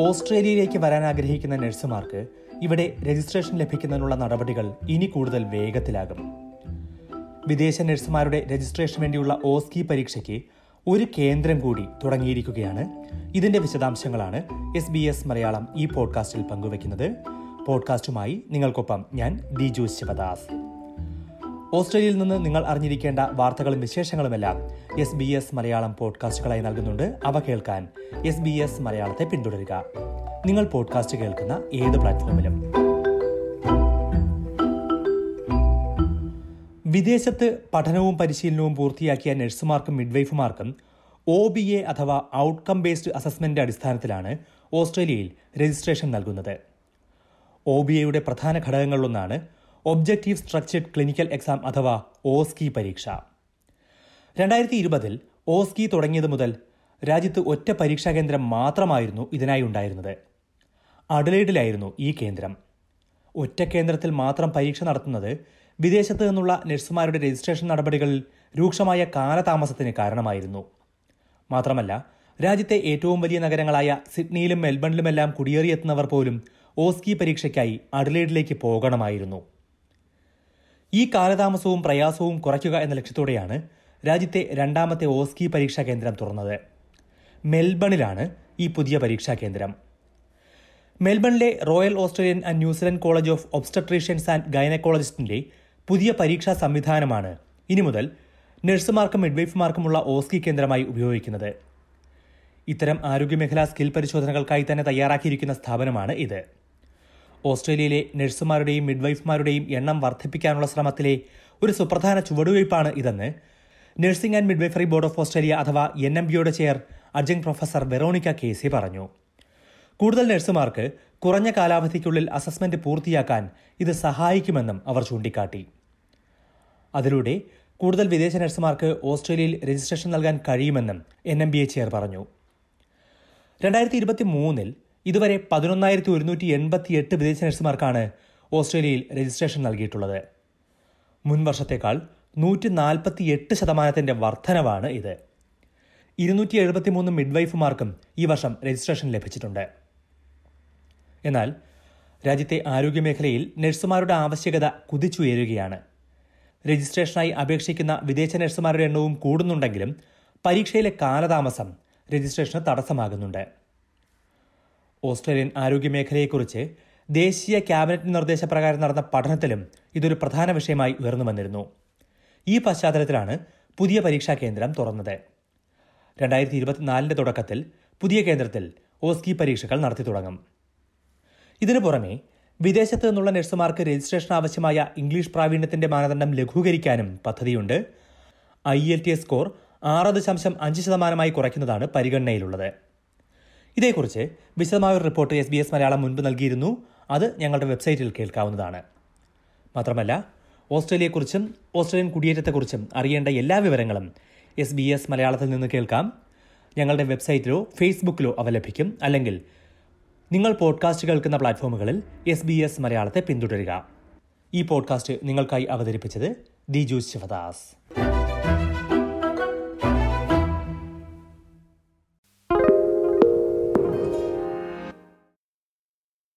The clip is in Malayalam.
ഓസ്ട്രേലിയയിലേക്ക് വരാൻ ആഗ്രഹിക്കുന്ന നഴ്സുമാർക്ക് ഇവിടെ രജിസ്ട്രേഷൻ ലഭിക്കുന്നതിനുള്ള നടപടികൾ ഇനി കൂടുതൽ വേഗത്തിലാകും. വിദേശ നഴ്സുമാരുടെ രജിസ്ട്രേഷന് വേണ്ടിയുള്ള ഓസ്കി പരീക്ഷയ്ക്ക് ഒരു കേന്ദ്രം കൂടി തുടങ്ങിയിരിക്കുകയാണ്. ഇതിന്റെ വിശദാംശങ്ങളാണ് എസ് ബി എസ് മലയാളം ഈ പോഡ്കാസ്റ്റിൽ പങ്കുവയ്ക്കുന്നത്. പോഡ്കാസ്റ്റുമായി നിങ്ങൾക്കൊപ്പം ഞാൻ ദിജു ശിവദാസ്. ഓസ്ട്രേലിയയിൽ നിന്ന് നിങ്ങൾ അറിഞ്ഞിരിക്കേണ്ട വാർത്തകളും വിശേഷങ്ങളുമെല്ലാം എസ് ബി എസ് മലയാളം പോഡ്കാസ്റ്റുകളായി നൽകുന്നുണ്ട്. അവ കേൾക്കാൻ എസ് ബി എസ് മലയാളത്തെ പിന്തുടരുക. നിങ്ങൾ പോഡ്കാസ്റ്റ് കേൾക്കുന്ന ഏത് പ്ലാറ്റ്ഫോമിലും. വിദേശത്ത് പഠനവും പരിശീലനവും പൂർത്തിയാക്കിയ നഴ്സുമാർക്കും മിഡ്വൈഫുമാർക്കും ഒ ബി എ അഥവാ ഔട്ട്കം ബേസ്ഡ് അസസ്മെന്റ് അടിസ്ഥാനത്തിലാണ് ഓസ്ട്രേലിയയിൽ രജിസ്ട്രേഷൻ നൽകുന്നത്. ഒ ബി എയുടെ പ്രധാന ഘടകങ്ങളിലൊന്നാണ് ഒബ്ജക്റ്റീവ് സ്ട്രക്ചേർഡ് ക്ലിനിക്കൽ എക്സാം അഥവാ ഓസ്കി പരീക്ഷ. രണ്ടായിരത്തി ഇരുപതിൽ ഓസ്കി തുടങ്ങിയത് മുതൽ രാജ്യത്ത് ഒറ്റ പരീക്ഷാ കേന്ദ്രം മാത്രമായിരുന്നു ഇതിനായി ഉണ്ടായിരുന്നത്. അഡലേഡിലായിരുന്നു ഈ കേന്ദ്രം. ഒറ്റ കേന്ദ്രത്തിൽ മാത്രം പരീക്ഷ നടത്തുന്നത് വിദേശത്ത് നിന്നുള്ള നഴ്സുമാരുടെ രജിസ്ട്രേഷൻ നടപടികളിൽ രൂക്ഷമായ കാലതാമസത്തിന് കാരണമായിരുന്നു. മാത്രമല്ല രാജ്യത്തെ ഏറ്റവും വലിയ നഗരങ്ങളായ സിഡ്നിയിലും മെൽബണിലുമെല്ലാം കുടിയേറിയെത്തുന്നവർ പോലും ഓസ്കി പരീക്ഷയ്ക്കായി അഡലേഡിലേക്ക് പോകണമായിരുന്നു. ഈ കാലതാമസവും പ്രയാസവും കുറയ്ക്കുക എന്ന ലക്ഷ്യത്തോടെയാണ് രാജ്യത്തെ രണ്ടാമത്തെ ഓസ്കി പരീക്ഷാ കേന്ദ്രം തുറന്നത്. മെൽബണിലാണ് ഈ പുതിയ പരീക്ഷാ കേന്ദ്രം. മെൽബണിലെ Royal Australian and New Zealand College of Obstetricians and ഗൈനക്കോളജിസ്റ്റിന്റെ പുതിയ പരീക്ഷാ സംവിധാനമാണ് ഇനി മുതൽ നഴ്സുമാർക്കും മിഡ്വൈഫുമാർക്കുമുള്ള ഓസ്കി കേന്ദ്രമായി ഉപയോഗിക്കുന്നത്. ഇത്തരം ആരോഗ്യമേഖലാ സ്കിൽ പരിശോധനകൾക്കായി തന്നെ തയ്യാറാക്കിയിരിക്കുന്ന സ്ഥാപനമാണ് ഇത്. ഓസ്ട്രേലിയയിലെ നഴ്സുമാരുടെയും മിഡ്വൈഫ്മാരുടെയും എണ്ണം വർദ്ധിപ്പിക്കാനുള്ള ശ്രമത്തിലെ ഒരു സുപ്രധാന ചുവടുവയ്പ്പാണ് ഇതെന്ന് Nursing and Midwifery Board of Australia അഥവാ എൻ എം ബിയുടെ chair adjunct professor Veronica Casey പറഞ്ഞു. കൂടുതൽ നഴ്സുമാർക്ക് കുറഞ്ഞ കാലാവധിക്കുള്ളിൽ അസസ്മെന്റ് പൂർത്തിയാക്കാൻ ഇത് സഹായിക്കുമെന്നും അവർ ചൂണ്ടിക്കാട്ടി. അതിലൂടെ കൂടുതൽ വിദേശ നഴ്സുമാർക്ക് ഓസ്ട്രേലിയയിൽ രജിസ്ട്രേഷൻ നൽകാൻ കഴിയുമെന്നും N M B A chair പറഞ്ഞു. രണ്ടായിരത്തി ഇരുപത്തി മൂന്നിൽ ഇതുവരെ പതിനൊന്നായിരത്തി ഒരുന്നൂറ്റി എൺപത്തി എട്ട് വിദേശ നഴ്സുമാർക്കാണ് ഓസ്ട്രേലിയയിൽ രജിസ്ട്രേഷൻ നൽകിയിട്ടുള്ളത്. മുൻ വർഷത്തേക്കാൾ നൂറ്റി നാൽപ്പത്തി എട്ട് ശതമാനത്തിന്റെ വർധനവാണ് ഇത്. ഇരുന്നൂറ്റി എഴുപത്തി മൂന്ന് മിഡ്വൈഫുമാർക്കും ഈ വർഷം രജിസ്ട്രേഷൻ ലഭിച്ചിട്ടുണ്ട്. എന്നാൽ രാജ്യത്തെ ആരോഗ്യമേഖലയിൽ നഴ്സുമാരുടെ ആവശ്യകത കുതിച്ചുയരുകയാണ്. രജിസ്ട്രേഷനായി അപേക്ഷിക്കുന്ന വിദേശ നഴ്സുമാരുടെ എണ്ണവും കൂടുന്നുണ്ടെങ്കിലും പരീക്ഷയിലെ കാലതാമസം രജിസ്ട്രേഷന് തടസ്സമാകുന്നുണ്ട്. ഓസ്ട്രേലിയൻ ആരോഗ്യമേഖലയെക്കുറിച്ച് ദേശീയ ക്യാബിനറ്റ് നിർദ്ദേശപ്രകാരം നടന്ന പഠനത്തിലും ഇതൊരു പ്രധാന വിഷയമായി ഉയർന്നു വന്നിരുന്നു. ഈ പശ്ചാത്തലത്തിലാണ് പുതിയ പരീക്ഷാ കേന്ദ്രം തുറന്നത്. രണ്ടായിരത്തി ഇരുപത്തിനാലിന്റെ തുടക്കത്തിൽ പുതിയ കേന്ദ്രത്തിൽ ഓസ്കി പരീക്ഷകൾ നടത്തി തുടങ്ങും. ഇതിനു പുറമെ വിദേശത്ത് നിന്നുള്ള നഴ്സുമാർക്ക് രജിസ്ട്രേഷൻ ആവശ്യമായ ഇംഗ്ലീഷ് പ്രാവീണ്യത്തിന്റെ മാനദണ്ഡം ലഘൂകരിക്കാനും പദ്ധതിയുണ്ട്. I L T S score ആറ് ദശാംശം അഞ്ച് ശതമാനമായി കുറയ്ക്കുന്നതാണ് പരിഗണനയിലുള്ളത്. ഇതേക്കുറിച്ച് വിശദമായ ഒരു report S B S Malayalam മുൻപ് നൽകിയിരുന്നു. അത് ഞങ്ങളുടെ വെബ്സൈറ്റിൽ കേൾക്കാവുന്നതാണ്. മാത്രമല്ല ഓസ്ട്രേലിയയെക്കുറിച്ചും ഓസ്ട്രേലിയൻ കുടിയേറ്റത്തെക്കുറിച്ചും അറിയേണ്ട എല്ലാ വിവരങ്ങളും എസ് ബി എസ് മലയാളത്തിൽ നിന്ന് കേൾക്കാം. ഞങ്ങളുടെ വെബ്സൈറ്റിലോ ഫേസ്ബുക്കിലോ അവ ലഭിക്കും. അല്ലെങ്കിൽ നിങ്ങൾ പോഡ്കാസ്റ്റ് കേൾക്കുന്ന പ്ലാറ്റ്ഫോമുകളിൽ എസ് ബി എസ് മലയാളത്തെ പിന്തുടരുക. ഈ പോഡ്കാസ്റ്റ് നിങ്ങൾക്കായി അവതരിപ്പിച്ചത് ദിജു ശിവദാസ്.